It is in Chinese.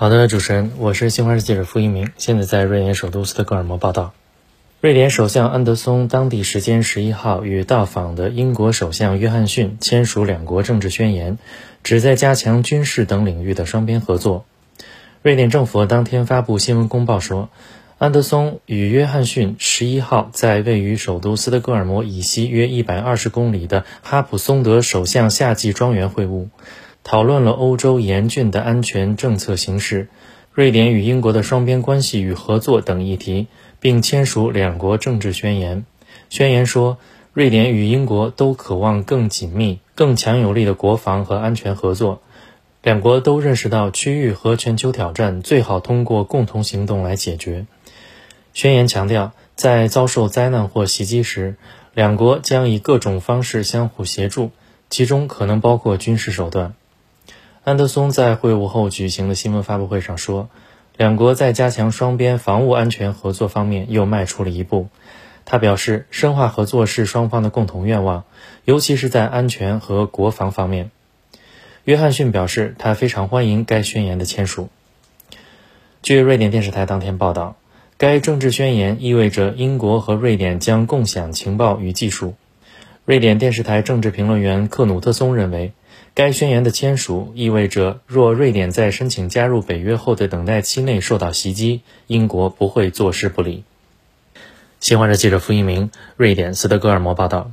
好的，主持人，我是新华社记者付一鸣，现在在瑞典首都斯德哥尔摩报道。瑞典首相安德松当地时间十一号与到访的英国首相约翰逊签署两国政治宣言，旨在加强军事等领域的双边合作。瑞典政府当天发布新闻公报说，安德松与约翰逊十一号在位于首都斯德哥尔摩以西约一百二十公里的哈普松德首相夏季庄园会晤。讨论了欧洲严峻的安全政策形势、瑞典与英国的双边关系与合作等议题，并签署两国政治宣言。宣言说，瑞典与英国都渴望更紧密、更强有力的国防和安全合作。两国都认识到区域和全球挑战最好通过共同行动来解决。宣言强调，在遭受灾难或袭击时，两国将以各种方式相互协助，其中可能包括军事手段。安德松在会晤后举行的新闻发布会上说，两国在加强双边防务安全合作方面又迈出了一步。他表示，深化合作是双方的共同愿望，尤其是在安全和国防方面。约翰逊表示，他非常欢迎该宣言的签署。据瑞典电视台当天报道，该政治宣言意味着英国和瑞典将共享情报与技术。瑞典电视台政治评论员克努特松认为。该宣言的签署意味着，若瑞典在申请加入北约后的等待期内受到袭击，英国不会坐视不理。新华社记者付一鸣，瑞典斯德哥尔摩报道。